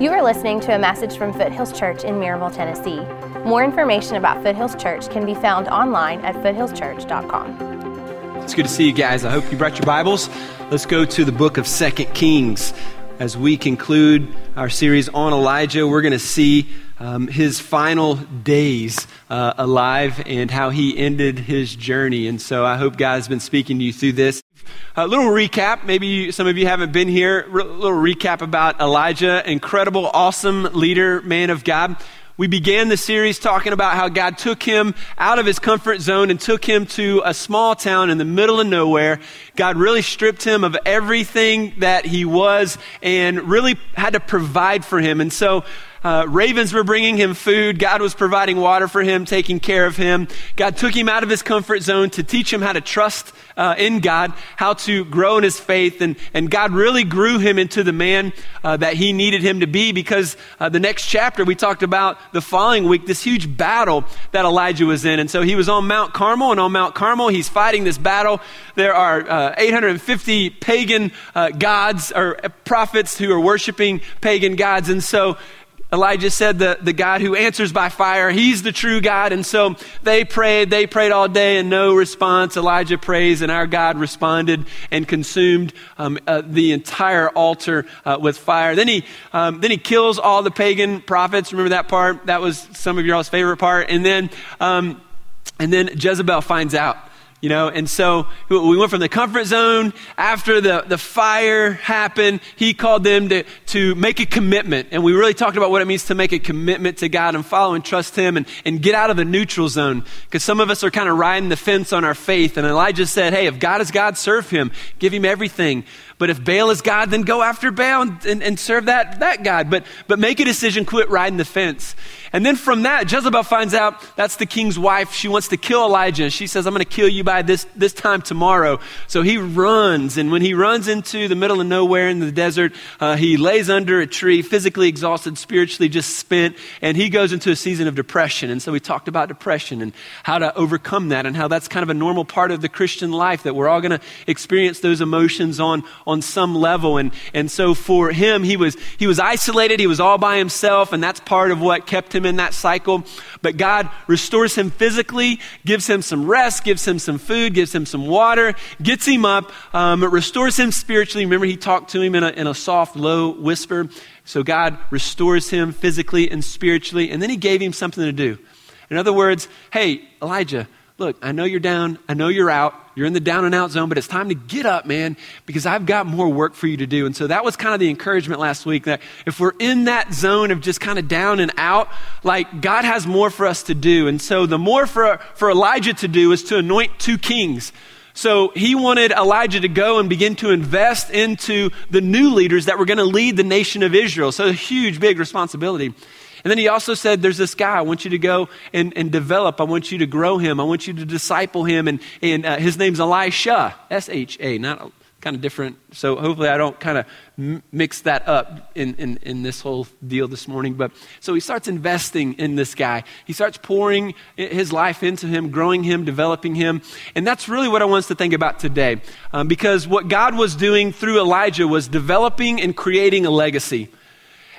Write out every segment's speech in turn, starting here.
You are listening to a message from Foothills Church in Maryville, Tennessee. More information about Foothills Church can be found online at foothillschurch.com. It's good to see you guys. I hope you brought your Bibles. Let's go to the book of Second Kings. As we conclude our series on Elijah, we're going to see um, his final days uh, alive and how he ended his journey. And so I hope God has been speaking to you through this. A little recap. Maybe some of you haven't been here. A little recap about Elijah. Incredible, awesome leader, man of God. We began the series talking about how God took him out of his comfort zone and took him to a small town in the middle of nowhere. God really stripped him of everything that he was and really had to provide for him. And so uh, ravens were bringing him food. God was providing water for him, taking care of him. God took him out of his comfort zone to teach him how to trust uh, in God, how to grow in his faith. And, and God really grew him into the man uh, that he needed him to be because uh, the next chapter we talked about the following week, this huge battle that Elijah was in. And so he was on Mount Carmel, and on Mount Carmel, he's fighting this battle. There are uh, 850 pagan uh, gods or prophets who are worshiping pagan gods. And so Elijah said the, the God who answers by fire, he's the true God. And so they prayed, they prayed all day and no response. Elijah prays and our God responded and consumed um, uh, the entire altar uh, with fire. Then he, um, then he kills all the pagan prophets. Remember that part? That was some of y'all's favorite part. And then, um, and then Jezebel finds out you know, and so we went from the comfort zone after the, the fire happened. He called them to, to make a commitment. And we really talked about what it means to make a commitment to God and follow and trust Him and, and get out of the neutral zone. Because some of us are kind of riding the fence on our faith. And Elijah said, hey, if God is God, serve Him, give Him everything. But if Baal is God, then go after Baal and, and, and, serve that, that God. But, but make a decision, quit riding the fence. And then from that, Jezebel finds out that's the king's wife. She wants to kill Elijah. She says, I'm going to kill you by this, this time tomorrow. So he runs. And when he runs into the middle of nowhere in the desert, uh, he lays under a tree, physically exhausted, spiritually just spent. And he goes into a season of depression. And so we talked about depression and how to overcome that and how that's kind of a normal part of the Christian life that we're all going to experience those emotions on on some level. And, and so for him, he was, he was isolated. He was all by himself. And that's part of what kept him in that cycle. But God restores him physically, gives him some rest, gives him some food, gives him some water, gets him up, um, restores him spiritually. Remember, he talked to him in a, in a soft, low whisper. So God restores him physically and spiritually. And then he gave him something to do. In other words, hey, Elijah, look, I know you're down. I know you're out. You're in the down and out zone, but it's time to get up, man, because I've got more work for you to do. And so that was kind of the encouragement last week that if we're in that zone of just kind of down and out, like God has more for us to do. And so the more for, for Elijah to do is to anoint two kings. So he wanted Elijah to go and begin to invest into the new leaders that were going to lead the nation of Israel. So a huge, big responsibility. And then he also said, There's this guy. I want you to go and, and develop. I want you to grow him. I want you to disciple him. And, and uh, his name's Elisha, S H A, not kind of different. So hopefully I don't kind of m- mix that up in, in, in this whole deal this morning. But so he starts investing in this guy. He starts pouring his life into him, growing him, developing him. And that's really what I want us to think about today. Um, because what God was doing through Elijah was developing and creating a legacy.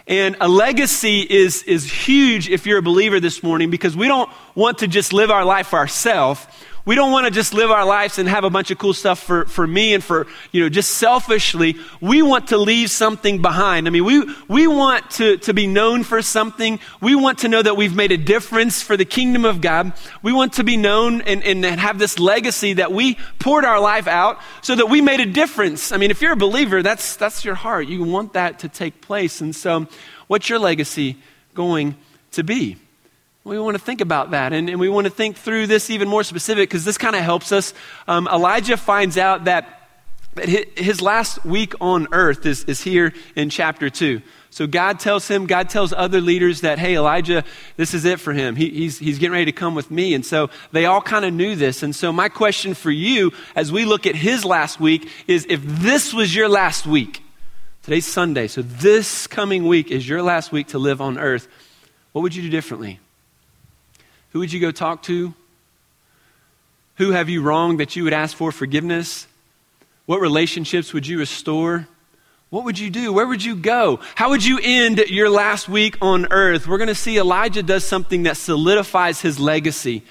And a legacy is, is huge if you're a believer this morning because we don't want to just live our life for ourselves. We don't want to just live our lives and have a bunch of cool stuff for, for me and for, you know, just selfishly. We want to leave something behind. I mean, we, we want to, to be known for something. We want to know that we've made a difference for the kingdom of God. We want to be known and, and have this legacy that we poured our life out so that we made a difference. I mean, if you're a believer, that's, that's your heart. You want that to take place. And so, what's your legacy going to be? We want to think about that, and, and we want to think through this even more specific because this kind of helps us. Um, Elijah finds out that, his last week on earth is, is here in chapter 2. So God tells him, God tells other leaders that, hey, Elijah, this is it for him. He, he's, he's getting ready to come with me. And so they all kind of knew this. And so my question for you as we look at his last week is if this was your last week, today's Sunday, so this coming week is your last week to live on earth, what would you do differently? Who would you go talk to? Who have you wronged that you would ask for forgiveness? What relationships would you restore? what would you do? Where would you go? How would you end your last week on earth? We're going to see Elijah does something that solidifies his legacy.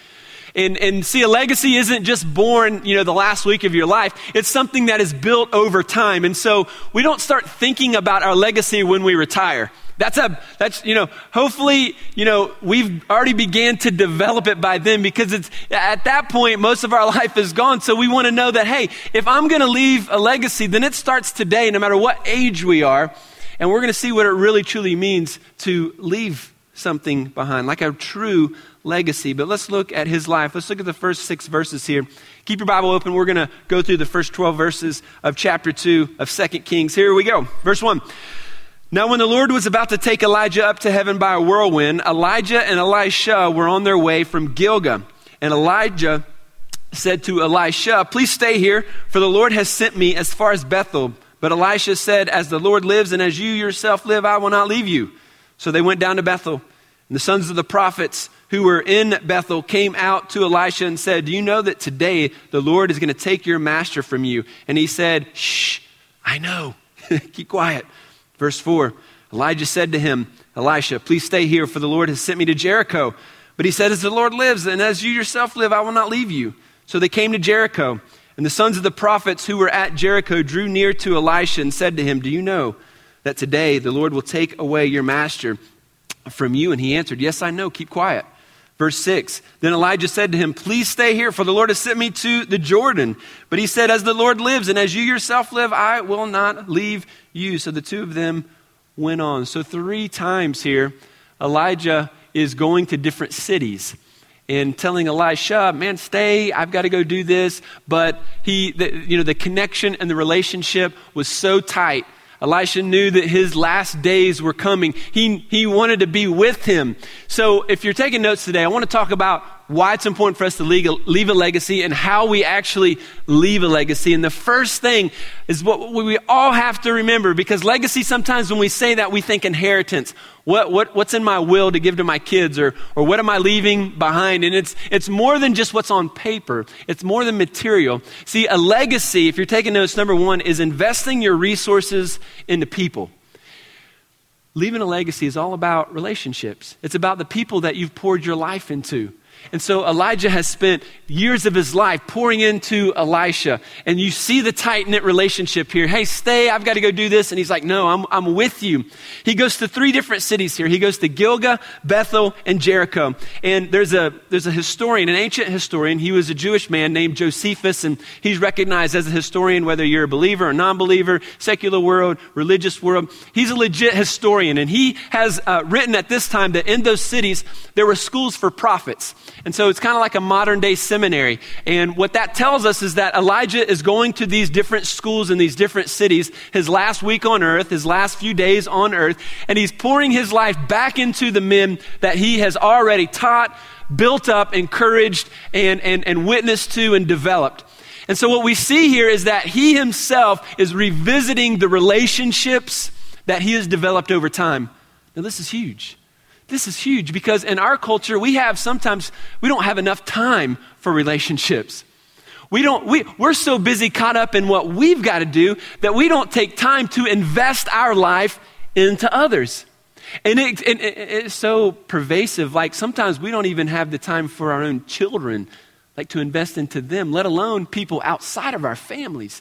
And, and see, a legacy isn't just born, you know, the last week of your life. It's something that is built over time. And so we don't start thinking about our legacy when we retire. That's a, that's, you know, hopefully, you know, we've already began to develop it by then because it's, at that point, most of our life is gone. So we want to know that, hey, if I'm going to leave a legacy, then it starts today, no matter what age we are. And we're going to see what it really truly means to leave something behind, like a true legacy. But let's look at his life. Let's look at the first six verses here. Keep your Bible open. We're going to go through the first 12 verses of chapter 2 of Second Kings. Here we go. Verse 1. Now, when the Lord was about to take Elijah up to heaven by a whirlwind, Elijah and Elisha were on their way from Gilgal. And Elijah said to Elisha, Please stay here, for the Lord has sent me as far as Bethel. But Elisha said, As the Lord lives and as you yourself live, I will not leave you. So they went down to Bethel. And the sons of the prophets who were in Bethel came out to Elisha and said, Do you know that today the Lord is going to take your master from you? And he said, Shh, I know. Keep quiet. Verse 4 Elijah said to him, Elisha, please stay here, for the Lord has sent me to Jericho. But he said, As the Lord lives, and as you yourself live, I will not leave you. So they came to Jericho. And the sons of the prophets who were at Jericho drew near to Elisha and said to him, Do you know that today the Lord will take away your master from you? And he answered, Yes, I know. Keep quiet. Verse 6 Then Elijah said to him, Please stay here, for the Lord has sent me to the Jordan. But he said, As the Lord lives, and as you yourself live, I will not leave you. So the two of them went on. So, three times here, Elijah is going to different cities and telling Elisha, man, stay, I've got to go do this. But he, the, you know, the connection and the relationship was so tight Elisha knew that his last days were coming. He, he wanted to be with him. So, if you're taking notes today, I want to talk about why it's important for us to leave a, leave a legacy and how we actually leave a legacy. And the first thing is what we all have to remember because legacy, sometimes when we say that, we think inheritance. What, what, what's in my will to give to my kids or, or what am I leaving behind? And it's, it's more than just what's on paper. It's more than material. See, a legacy, if you're taking notes, number one, is investing your resources into people. Leaving a legacy is all about relationships. It's about the people that you've poured your life into. And so Elijah has spent years of his life pouring into Elisha. And you see the tight knit relationship here. Hey, stay, I've got to go do this. And he's like, No, I'm, I'm with you. He goes to three different cities here. He goes to Gilgal, Bethel, and Jericho. And there's a, there's a historian, an ancient historian. He was a Jewish man named Josephus, and he's recognized as a historian, whether you're a believer or non believer, secular world, religious world. He's a legit historian. And he has uh, written at this time that in those cities, there were schools for prophets. And so it's kind of like a modern day seminary. And what that tells us is that Elijah is going to these different schools in these different cities, his last week on earth, his last few days on earth, and he's pouring his life back into the men that he has already taught, built up, encouraged, and, and, and witnessed to and developed. And so what we see here is that he himself is revisiting the relationships that he has developed over time. Now, this is huge. This is huge because in our culture, we have sometimes, we don't have enough time for relationships. We don't, we, we're so busy caught up in what we've got to do that we don't take time to invest our life into others. And it, it, it, it's so pervasive. Like sometimes we don't even have the time for our own children, like to invest into them, let alone people outside of our families.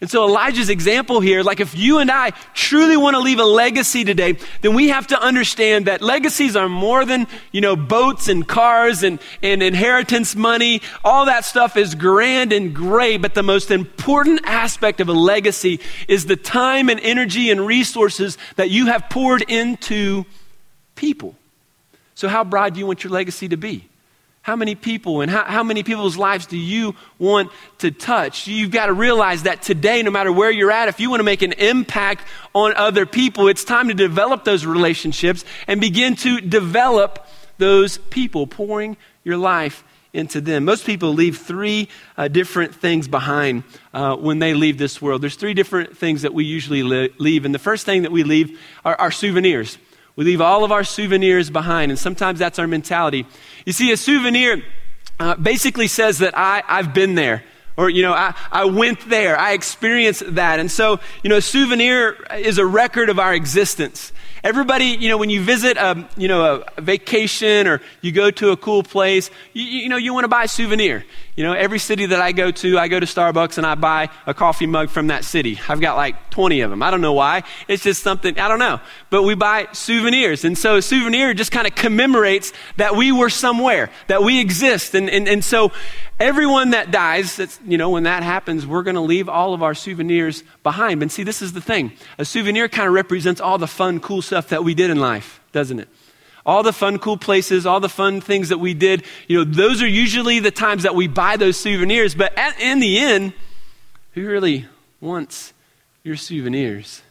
And so Elijah's example here, like if you and I truly want to leave a legacy today, then we have to understand that legacies are more than, you know, boats and cars and, and inheritance money. All that stuff is grand and great, but the most important aspect of a legacy is the time and energy and resources that you have poured into people. So how broad do you want your legacy to be? How many people and how, how many people's lives do you want to touch? You've got to realize that today, no matter where you're at, if you want to make an impact on other people, it's time to develop those relationships and begin to develop those people, pouring your life into them. Most people leave three uh, different things behind uh, when they leave this world. There's three different things that we usually leave. And the first thing that we leave are, are souvenirs. We leave all of our souvenirs behind, and sometimes that's our mentality. You see, a souvenir uh, basically says that I, I've been there Or, you know, I, I went there. I experienced that. And so, you know, a souvenir is a record of our existence. Everybody, you know, when you visit a, you know, a vacation or you go to a cool place, you, you know, you want to buy a souvenir. You know, every city that I go to, I go to Starbucks and I buy a coffee mug from that city. I've got like 20 of them. I don't know why. It's just something, I don't know. But we buy souvenirs. And so a souvenir just kind of commemorates that we were somewhere, that we exist. And, and, and so everyone that dies, that's, you know, when that happens, we're going to leave all of our souvenirs behind. And see, this is the thing. A souvenir kind of represents all the fun, cool stuff that we did in life, doesn't it? all the fun, cool places, all the fun things that we did, you know, those are usually the times that we buy those souvenirs. But at, in the end, who really wants your souvenirs?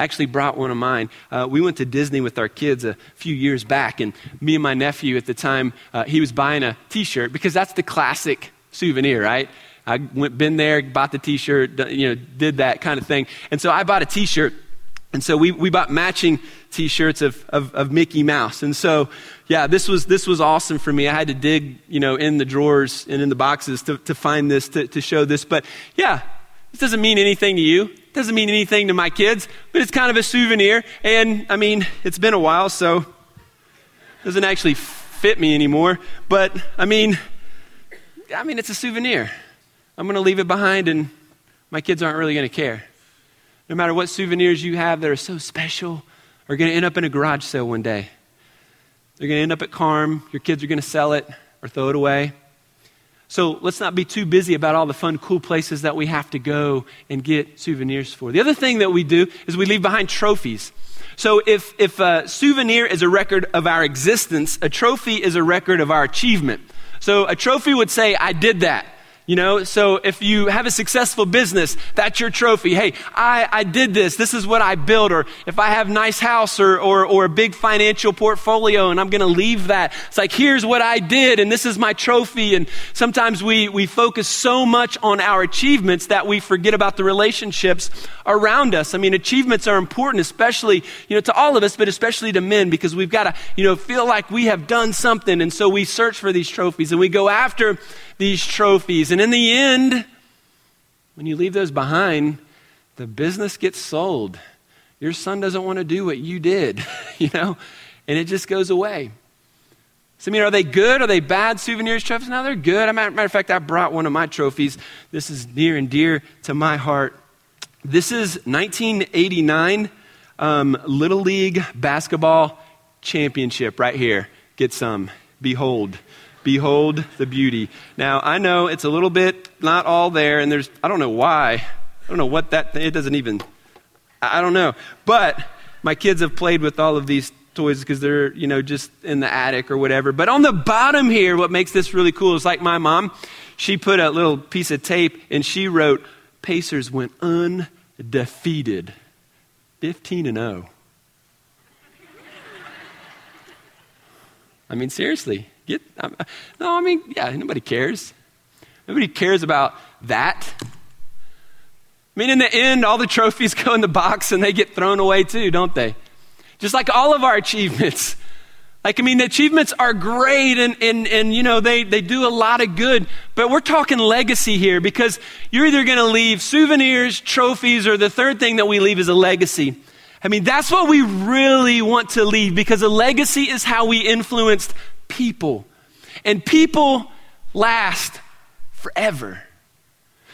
Actually brought one of mine. Uh, we went to Disney with our kids a few years back, and me and my nephew at the time, uh, he was buying a t shirt because that's the classic souvenir, right? I went, been there, bought the t shirt, you know, did that kind of thing. And so I bought a t shirt. And so we, we bought matching t-shirts of, of, of, Mickey Mouse. And so, yeah, this was, this was awesome for me. I had to dig, you know, in the drawers and in the boxes to, to find this, to, to show this. But yeah, this doesn't mean anything to you. Doesn't mean anything to my kids, but it's kind of a souvenir. And I mean, it's been a while, so it doesn't actually fit me anymore. But I mean, I mean, it's a souvenir. I'm going to leave it behind and my kids aren't really going to care. No matter what souvenirs you have that are so special, are going to end up in a garage sale one day. They're going to end up at KARM. Your kids are going to sell it or throw it away. So let's not be too busy about all the fun, cool places that we have to go and get souvenirs for. The other thing that we do is we leave behind trophies. So if, if a souvenir is a record of our existence, a trophy is a record of our achievement. So a trophy would say, I did that. You know, so if you have a successful business, that's your trophy. Hey, I, I did this. This is what I built. Or if I have nice house or, or, or a big financial portfolio and I'm going to leave that, it's like, here's what I did and this is my trophy. And sometimes we, we focus so much on our achievements that we forget about the relationships around us. I mean, achievements are important, especially, you know, to all of us, but especially to men because we've got to, you know, feel like we have done something. And so we search for these trophies and we go after these trophies. And in the end, when you leave those behind, the business gets sold. Your son doesn't want to do what you did, you know, and it just goes away. So, I mean, are they good? Are they bad souvenirs, trophies? No, they're good. As a matter of fact, I brought one of my trophies. This is near and dear to my heart. This is 1989 um, Little League Basketball Championship right here. Get some. Behold. Behold the beauty. Now, I know it's a little bit not all there, and there's, I don't know why. I don't know what that, it doesn't even, I don't know. But my kids have played with all of these toys because they're, you know, just in the attic or whatever. But on the bottom here, what makes this really cool is like my mom, she put a little piece of tape and she wrote, Pacers went undefeated. 15 and 0. I mean, seriously, Get, um, no, I mean, yeah, nobody cares. Nobody cares about that. I mean, in the end, all the trophies go in the box and they get thrown away too, don't they? Just like all of our achievements. Like, I mean, the achievements are great and, and, and you know, they, they do a lot of good, but we're talking legacy here because you're either going to leave souvenirs, trophies, or the third thing that we leave is a legacy. I mean, that's what we really want to leave because a legacy is how we influenced people. And people last forever.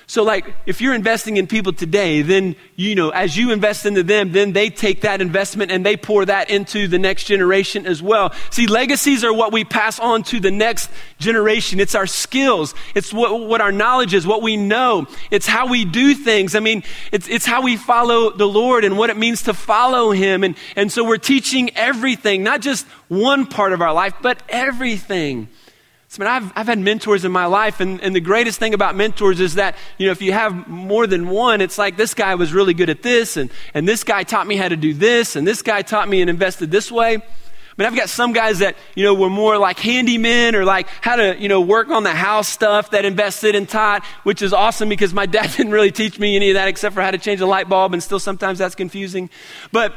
So, like, if you're investing in people today, then, you know, as you invest into them, then they take that investment and they pour that into the next generation as well. See, legacies are what we pass on to the next generation. It's our skills, it's what, what our knowledge is, what we know, it's how we do things. I mean, it's, it's how we follow the Lord and what it means to follow Him. And, and so we're teaching everything, not just one part of our life, but everything. I mean, I've, I've had mentors in my life, and, and the greatest thing about mentors is that, you know, if you have more than one, it's like this guy was really good at this, and, and this guy taught me how to do this, and this guy taught me and invested this way. Mean, I've got some guys that, you know, were more like handymen or like how to, you know, work on the house stuff that invested and taught, which is awesome because my dad didn't really teach me any of that except for how to change a light bulb, and still sometimes that's confusing. But,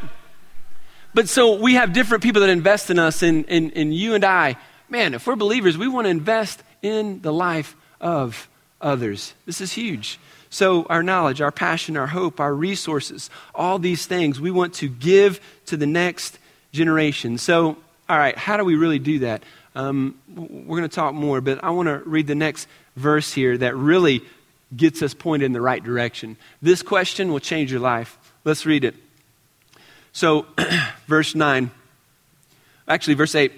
but so we have different people that invest in us, and, and, and you and I, man, if we're believers, we want to invest in the life of others. This is huge. So, our knowledge, our passion, our hope, our resources, all these things we want to give to the next generation. So, all right, how do we really do that? Um, we're going to talk more, but I want to read the next verse here that really gets us pointed in the right direction. This question will change your life. Let's read it. So, verse 9, actually, verse 8.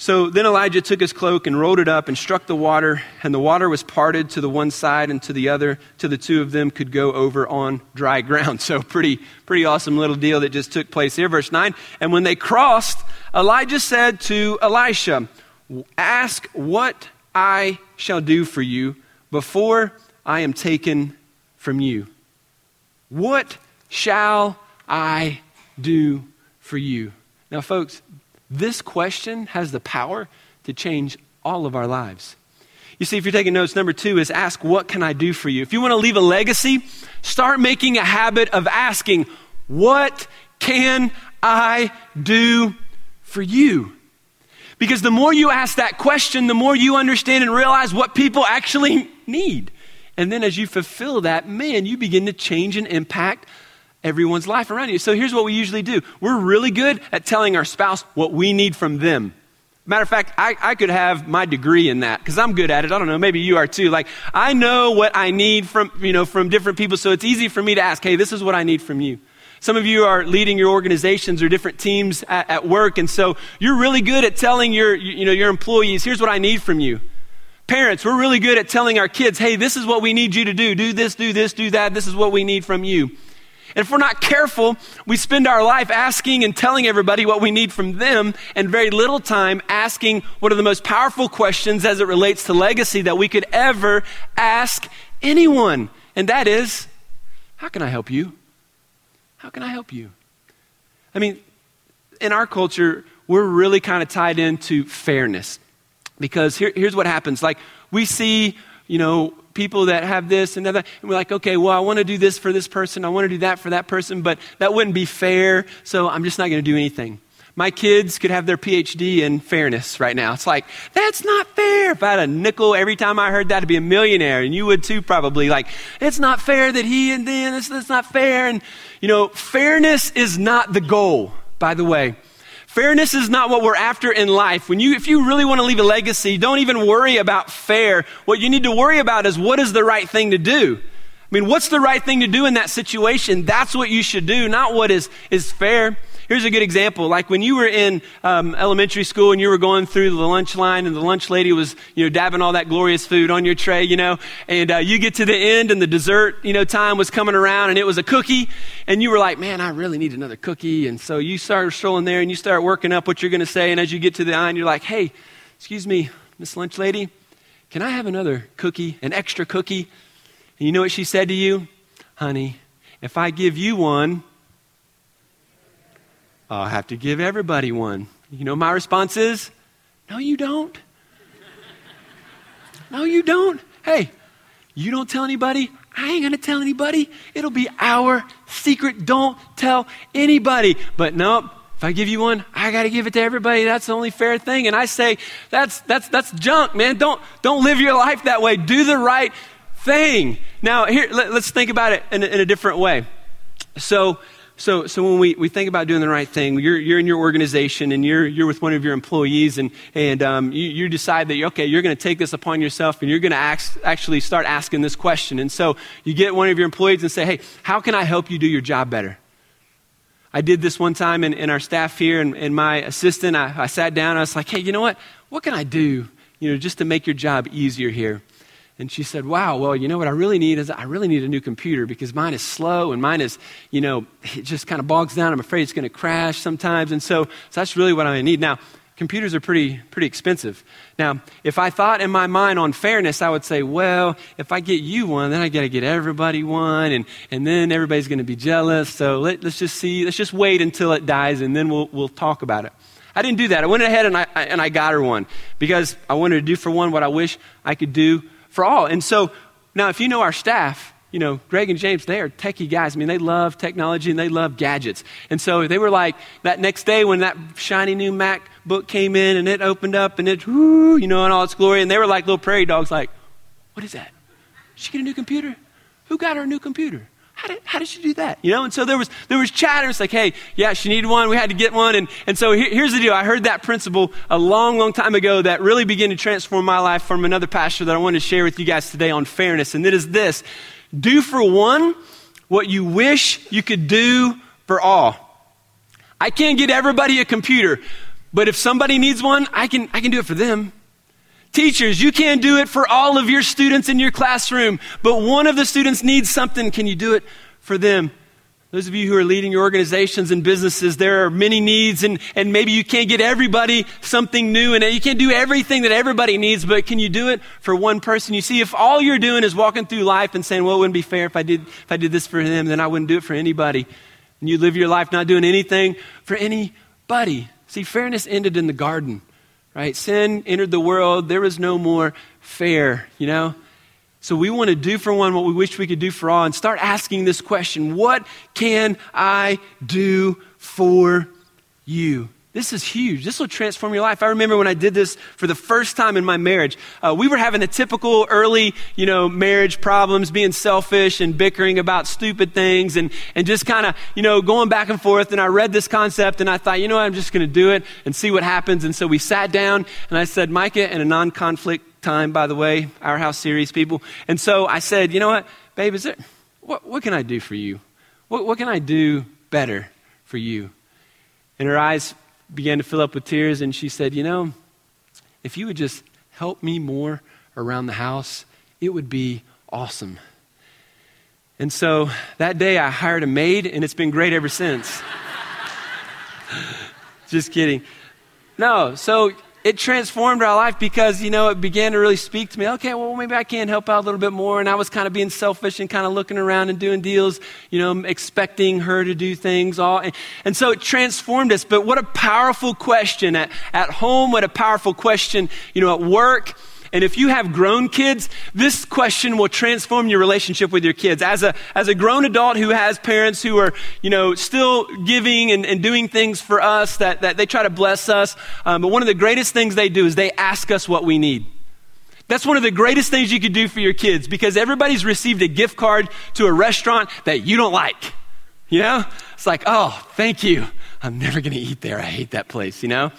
So then Elijah took his cloak and rolled it up and struck the water, and the water was parted to the one side and to the other, till the two of them could go over on dry ground. So pretty, pretty awesome little deal that just took place here. Verse 9. And when they crossed, Elijah said to Elisha, Ask what I shall do for you before I am taken from you. What shall I do for you? Now, folks, this question has the power to change all of our lives. You see, if you're taking notes, number two is ask, What can I do for you? If you want to leave a legacy, start making a habit of asking, What can I do for you? Because the more you ask that question, the more you understand and realize what people actually need. And then as you fulfill that, man, you begin to change and impact everyone's life around you. So here's what we usually do we're really good at telling our spouse what we need from them. Matter of fact, I, I could have my degree in that because I'm good at it. I don't know, maybe you are too. Like, I know what I need from, you know, from different people, so it's easy for me to ask, hey, this is what I need from you. Some of you are leading your organizations or different teams at, at work, and so you're really good at telling your, you know, your employees, here's what I need from you. Parents, we're really good at telling our kids, hey, this is what we need you to do. Do this, do this, do that. This is what we need from you. And if we're not careful, we spend our life asking and telling everybody what we need from them, and very little time asking one of the most powerful questions as it relates to legacy that we could ever ask anyone. And that is, how can I help you? How can I help you? I mean, in our culture, we're really kind of tied into fairness. Because here, here's what happens like, we see, you know, people that have this and that. And we're like, okay, well, I want to do this for this person. I want to do that for that person, but that wouldn't be fair. So I'm just not going to do anything. My kids could have their PhD in fairness right now. It's like, that's not fair. If I had a nickel every time I heard that, I'd be a millionaire. And you would too, probably. Like, it's not fair that he and then, it's, it's not fair. And, you know, fairness is not the goal, by the way. Fairness is not what we're after in life. When you, if you really want to leave a legacy, don't even worry about fair. What you need to worry about is what is the right thing to do. I mean, what's the right thing to do in that situation? That's what you should do, not what is, is fair. Here's a good example. Like when you were in um, elementary school and you were going through the lunch line and the lunch lady was, you know, dabbing all that glorious food on your tray, you know, and uh, you get to the end and the dessert, you know, time was coming around and it was a cookie and you were like, man, I really need another cookie. And so you started strolling there and you start working up what you're going to say. And as you get to the end, you're like, hey, excuse me, Miss Lunch Lady, can I have another cookie, an extra cookie? And you know what she said to you? Honey, if I give you one, I'll have to give everybody one. You know, my response is, No, you don't. No, you don't. Hey, you don't tell anybody. I ain't going to tell anybody. It'll be our secret. Don't tell anybody. But nope. If I give you one, I got to give it to everybody. That's the only fair thing. And I say, that's, that's, that's junk, man. Don't, don't live your life that way. Do the right thing. Now, here, let, us think about it in in a different way. So, so, so when we, we think about doing the right thing, you're, you're in your organization and you're, you're with one of your employees and, and um, you, you decide that, okay, you're going to take this upon yourself and you're going to actually start asking this question. And so you get one of your employees and say, hey, how can I help you do your job better? I did this one time in, in our staff here and, and my assistant, I, I sat down I was like, hey, you know what? What can I do, you know, just to make your job easier here? And she said, Wow, well, you know what I really need is I really need a new computer because mine is slow and mine is, you know, it just kind of bogs down. I'm afraid it's going to crash sometimes. And so, so that's really what I need. Now, computers are pretty, pretty expensive. Now, if I thought in my mind on fairness, I would say, well, if I get you one, then I got to get everybody one, and, and then everybody's going to be jealous. So let, us just see, let's just wait until it dies, and then we'll, we'll talk about it. I didn't do that. I went ahead and I, and I got her one because I wanted to do for one what I wish I could do for all. And so now, if you know our staff, you know, Greg and James, they are techie guys. I mean, they love technology and they love gadgets. And so they were like, that next day when that shiny new MacBook came in and it opened up and it, whoo, you know, in all its glory, and they were like little prairie dogs, like, what is that? Did she get a new computer? Who got her a new computer? How did, how did she do that? You know, and so there was, there was chatter. It's like, hey, yeah, she needed one. We had to get one. And, and so here, here's the deal. I heard that principle a long, long time ago that really began to transform my life from another pastor that I wanted to share with you guys today on fairness. And it is this do for one what you wish you could do for all. I can't get everybody a computer, but if somebody needs one, I can, I can do it for them. Teachers, you can't do it for all of your students in your classroom, but one of the students needs something. Can you do it for them? Those of you who are leading your organizations and businesses, there are many needs, and, and maybe you can't get everybody something new, and you can't do everything that everybody needs, but can you do it for one person? You see, if all you're doing is walking through life and saying, well, it wouldn't be fair if I did, if I did this for them, then I wouldn't do it for anybody. And you live your life not doing anything for anybody. See, fairness ended in the garden right? Sin entered the world. There was no more fair, you know? So we want to do for one what we wish we could do for all and start asking this question What can I do for you? This is huge. This will transform your life. I remember when I did this for the first time in my marriage. Uh, we were having the typical early, you know, marriage problems, being selfish and bickering about stupid things and, and just kind of, you know, going back and forth. And I read this concept and I thought, you know what, I'm just going to do it and see what happens. And so we sat down and I said, Micah, in a non conflict time, by the way, our house series people. And so I said, you know what, babe, is there, what, what can I do for you? What, what can I do better for you? And her eyes began to fill up with tears, and she said, You know, if you would just help me more around the house, it would be awesome. And so that day I hired a maid, and it's been great ever since. just kidding. No, so it transformed our life because, you know, it began to really speak to me. Okay, well, maybe I can help out a little bit more. And I was kind of being selfish and kind of looking around and doing deals, you know, expecting her to do things all. And, and so it transformed us. But what a powerful question at, at home, what a powerful question, you know, at work and if you have grown kids, this question will transform your relationship with your kids. As a, as a grown adult who has parents who are, you know, still giving and, and doing things for us that, that they try to bless us, um, but one of the greatest things they do is they ask us what we need. That's one of the greatest things you could do for your kids because everybody's received a gift card to a restaurant that you don't like. You know? It's like, oh, thank you. I'm never going to eat there. I hate that place, you know?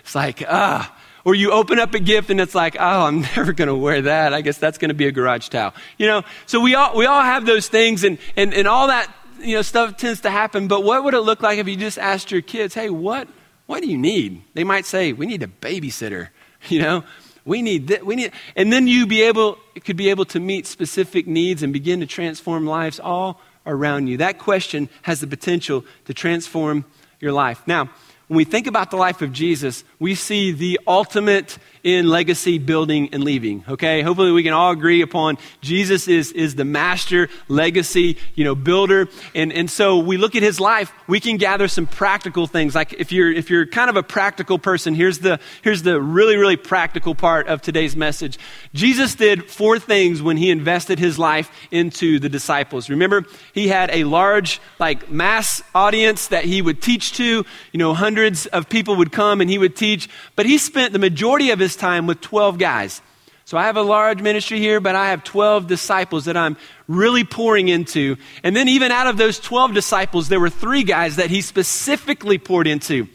It's like, ah. Or you open up a gift and it's like, oh, I'm never going to wear that. I guess that's going to be a garage towel. You know, so we all, we all have those things and, and, and all that, you know, stuff tends to happen. But what would it look like if you just asked your kids, hey, what, what do you need? They might say, we need a babysitter, you know? We need that. We need, and then you be able, could be able to meet specific needs and begin to transform lives all around you. That question has the potential to transform your life. Now, when we think about the life of Jesus, we see the ultimate in legacy building and leaving. Okay? Hopefully we can all agree upon Jesus is, is the master legacy, you know, builder. And, and so we look at his life, we can gather some practical things. Like if you're, if you're kind of a practical person, here's the, here's the really, really practical part of today's message. Jesus did four things when he invested his life into the disciples. Remember, he had a large, like, mass audience that he would teach to. You know, hundreds of people would come and he would teach. But he spent the majority of his time with 12 guys. So I have a large ministry here, but I have 12 disciples that I'm really pouring into. And then, even out of those 12 disciples, there were three guys that he specifically poured into.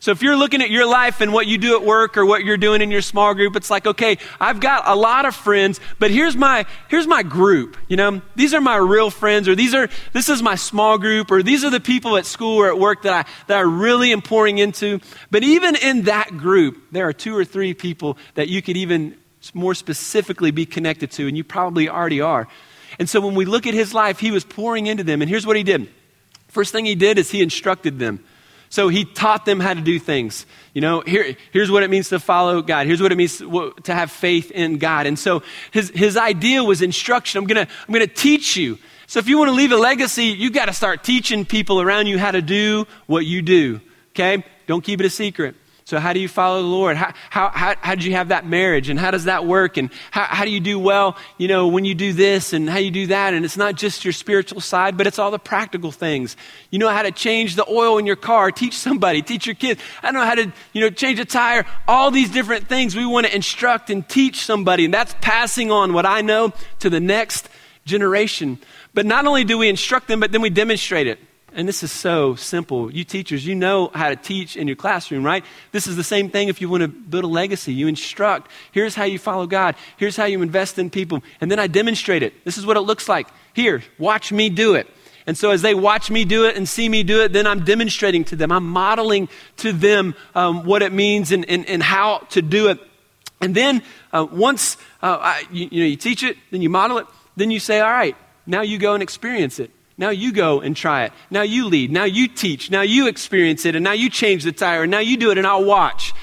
So if you're looking at your life and what you do at work or what you're doing in your small group, it's like, okay, I've got a lot of friends, but here's my here's my group. You know, these are my real friends, or these are this is my small group, or these are the people at school or at work that I that I really am pouring into. But even in that group, there are two or three people that you could even more specifically be connected to, and you probably already are. And so when we look at his life, he was pouring into them. And here's what he did. First thing he did is he instructed them. So he taught them how to do things. You know, here, here's what it means to follow God. Here's what it means to, have faith in God. And so his, his idea was instruction. I'm going to I'm going to teach you. So if you want to leave a legacy, you've got to start teaching people around you how to do what you do. Okay? Don't keep it a secret. So, how do you follow the Lord? How, how, how, how did you have that marriage? And how does that work? And how, how do you do well, you know, when you do this and how you do that? And it's not just your spiritual side, but it's all the practical things. You know how to change the oil in your car, teach somebody, teach your kids. I know how to, you know, change a tire, all these different things we want to instruct and teach somebody. And that's passing on what I know to the next generation. But not only do we instruct them, but then we demonstrate it. And this is so simple. You teachers, you know how to teach in your classroom, right? This is the same thing if you want to build a legacy. You instruct. Here's how you follow God. Here's how you invest in people. And then I demonstrate it. This is what it looks like. Here, watch me do it. And so as they watch me do it and see me do it, then I'm demonstrating to them. I'm modeling to them um, what it means and, and, and how to do it. And then uh, once uh, I, you, you know, you teach it, then you model it, then you say, all right, now you go and experience it. Now you go and try it. Now you lead. Now you teach. Now you experience it. And now you change the tire. And now you do it and I'll watch.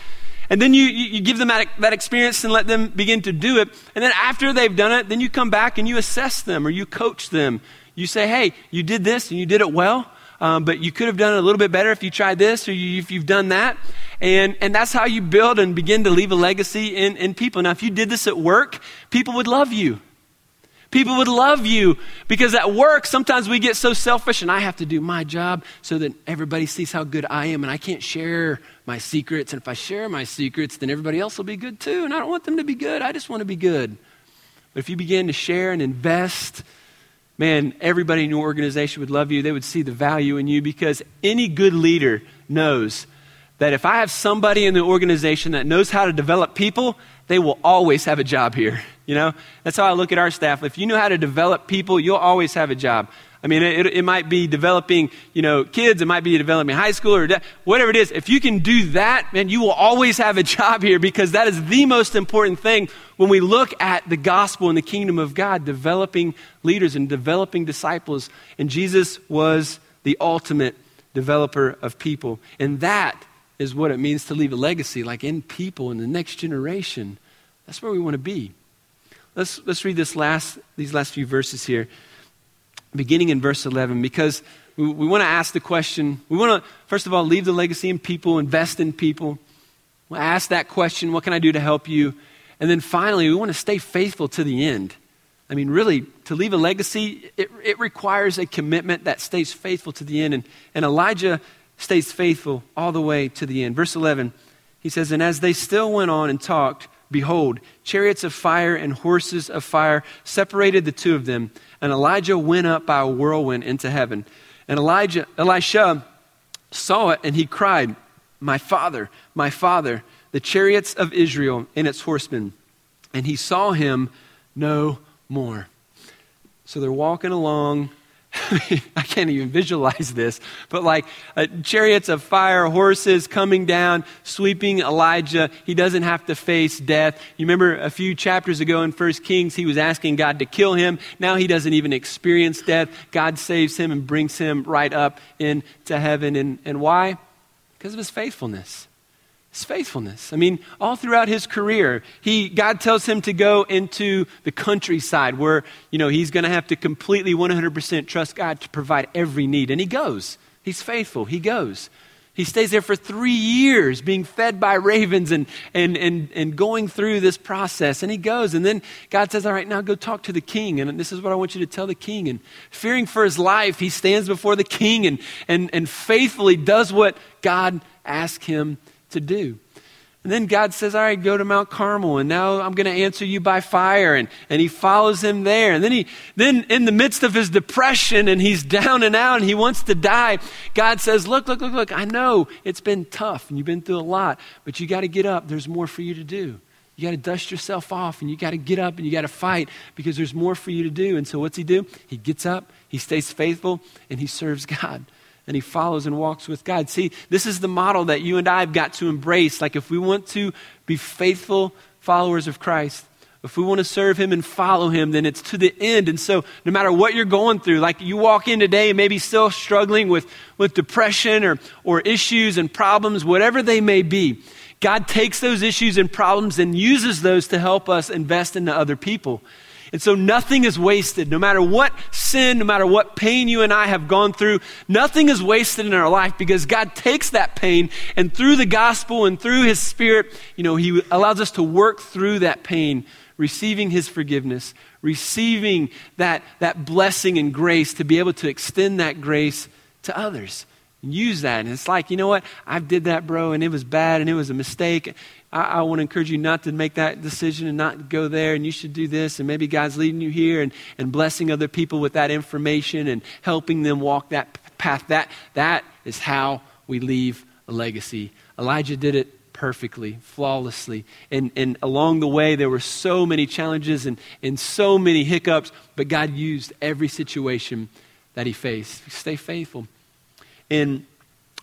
And then you, you give them that, that experience and let them begin to do it. And then after they've done it, then you come back and you assess them or you coach them. You say, hey, you did this and you did it well, um, but you could have done it a little bit better if you tried this or you, if you've done that. And, and that's how you build and begin to leave a legacy in, in people. Now, if you did this at work, people would love you. People would love you because at work, sometimes we get so selfish and I have to do my job so that everybody sees how good I am and I can't share my secrets. And if I share my secrets, then everybody else will be good too. And I don't want them to be good. I just want to be good. But if you begin to share and invest, man, everybody in your organization would love you. They would see the value in you because any good leader knows that if I have somebody in the organization that knows how to develop people, they will always have a job here. You know, that's how I look at our staff. If you know how to develop people, you'll always have a job. I mean, it, it might be developing, you know, kids. It might be developing high school or de- whatever it is. If you can do that, man, you will always have a job here because that is the most important thing when we look at the gospel and the kingdom of God, developing leaders and developing disciples. And Jesus was the ultimate developer of people. And that is what it means to leave a legacy, like in people in the next generation. That's where we want to be. Let's, let's read this last, these last few verses here, beginning in verse 11, because we, we want to ask the question. We want to, first of all, leave the legacy in people, invest in people. We'll ask that question what can I do to help you? And then finally, we want to stay faithful to the end. I mean, really, to leave a legacy, it, it requires a commitment that stays faithful to the end. And, and Elijah stays faithful all the way to the end. Verse 11, he says, And as they still went on and talked, behold, chariots of fire and horses of fire separated the two of them. And Elijah went up by a whirlwind into heaven. And Elijah, Elisha saw it, and he cried, My father, my father, the chariots of Israel and its horsemen. And he saw him no more. So they're walking along I can't even visualize this, but like uh, chariots of fire, horses coming down, sweeping Elijah. He doesn't have to face death. You remember a few chapters ago in First Kings, he was asking God to kill him. Now he doesn't even experience death. God saves him and brings him right up into heaven. And, and why? Because of his faithfulness faithfulness. I mean, all throughout his career, he, God tells him to go into the countryside where, you know, he's going to have to completely 100% trust God to provide every need. And he goes. He's faithful. He goes. He stays there for three years being fed by ravens and, and, and, and going through this process. And he goes. And then God says, All right, now go talk to the king. And this is what I want you to tell the king. And fearing for his life, he stands before the king and, and, and faithfully does what God asked him to do. And then God says, All right, go to Mount Carmel, and now I'm going to answer you by fire. And, and he follows him there. And then, he, then, in the midst of his depression, and he's down and out, and he wants to die, God says, Look, look, look, look, I know it's been tough, and you've been through a lot, but you got to get up. There's more for you to do. You got to dust yourself off, and you got to get up, and you got to fight because there's more for you to do. And so, what's he do? He gets up, he stays faithful, and he serves God and he follows and walks with God. See, this is the model that you and I have got to embrace. Like, if we want to be faithful followers of Christ, if we want to serve him and follow him, then it's to the end. And so, no matter what you're going through, like you walk in today and maybe still struggling with, with depression or, or issues and problems, whatever they may be, God takes those issues and problems and uses those to help us invest into other people. And so nothing is wasted. No matter what sin, no matter what pain you and I have gone through, nothing is wasted in our life because God takes that pain and through the gospel and through his spirit, you know, he allows us to work through that pain, receiving his forgiveness, receiving that, that blessing and grace to be able to extend that grace to others. And use that. And it's like, you know what? I did that, bro, and it was bad and it was a mistake. I, I want to encourage you not to make that decision and not go there, and you should do this. And maybe God's leading you here and, and blessing other people with that information and helping them walk that path. That, that is how we leave a legacy. Elijah did it perfectly, flawlessly. And, and along the way, there were so many challenges and, and so many hiccups, but God used every situation that he faced. Stay faithful. In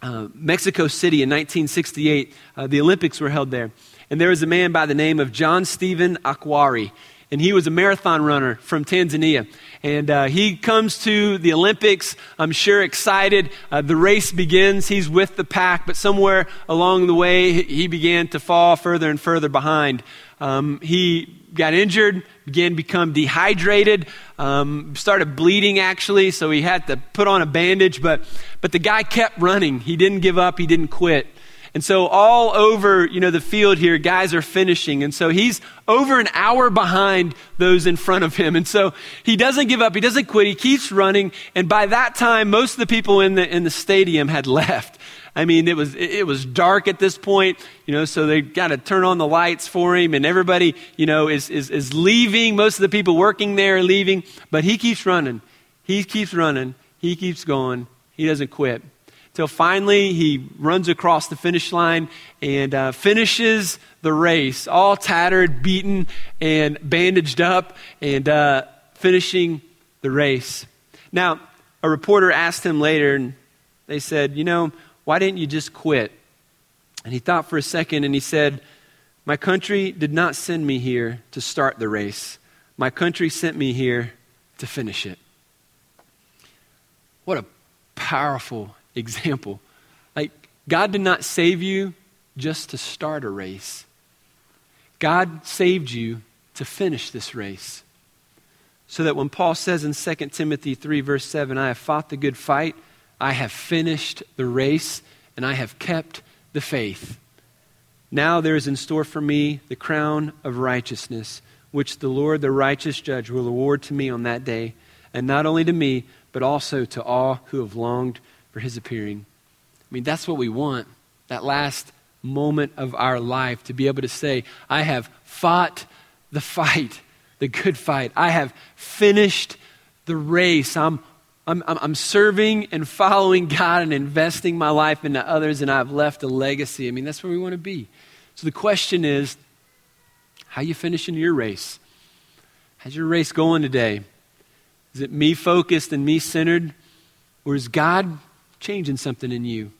uh, Mexico City in 1968, uh, the Olympics were held there. And there was a man by the name of John Stephen Akhwari. And he was a marathon runner from Tanzania. And uh, he comes to the Olympics, I'm sure excited. Uh, the race begins. He's with the pack, but somewhere along the way, he began to fall further and further behind. Um, he got injured, began to become dehydrated, um, started bleeding actually, so he had to put on a bandage. But, but the guy kept running. He didn't give up, he didn't quit. And so all over, you know, the field here, guys are finishing. And so he's over an hour behind those in front of him. And so he doesn't give up. He doesn't quit. He keeps running. And by that time, most of the people in the, in the stadium had left. I mean, it was, it was dark at this point, you know, so they got to turn on the lights for him and everybody, you know, is, is, is leaving. Most of the people working there are leaving, but he keeps running. He keeps running. He keeps going. He doesn't quit. Till finally he runs across the finish line and uh, finishes the race, all tattered, beaten, and bandaged up, and uh, finishing the race. Now, a reporter asked him later, and they said, You know, why didn't you just quit? And he thought for a second and he said, My country did not send me here to start the race. My country sent me here to finish it. What a powerful example. Like, God did not save you just to start a race, God saved you to finish this race. So that when Paul says in 2 Timothy 3, verse 7, I have fought the good fight, I have finished the race and I have kept the faith. Now there is in store for me the crown of righteousness, which the Lord, the righteous judge, will award to me on that day, and not only to me, but also to all who have longed for his appearing. I mean, that's what we want, that last moment of our life, to be able to say, I have fought the fight, the good fight. I have finished the race. I'm I'm, I'm, serving and following God and investing my life into others, and I've left a legacy. I mean, that's where we want to be. So the question is, how you finishing your race? How's your race going today? Is it me focused and me centered? Or is God changing something in you?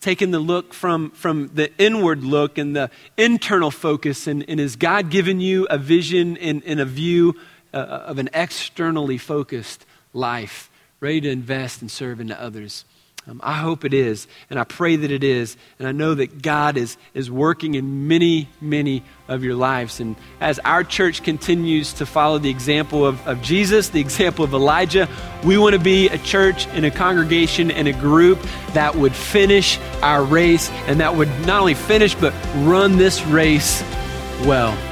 Taking the look from, from the inward look and the internal focus, and, and is God giving you a vision and, and a view uh, of an externally focused life? Ready to invest and serve into others. Um, I hope it is, and I pray that it is. And I know that God is, is working in many, many of your lives. And as our church continues to follow the example of, of Jesus, the example of Elijah, we want to be a church and a congregation and a group that would finish our race and that would not only finish, but run this race well.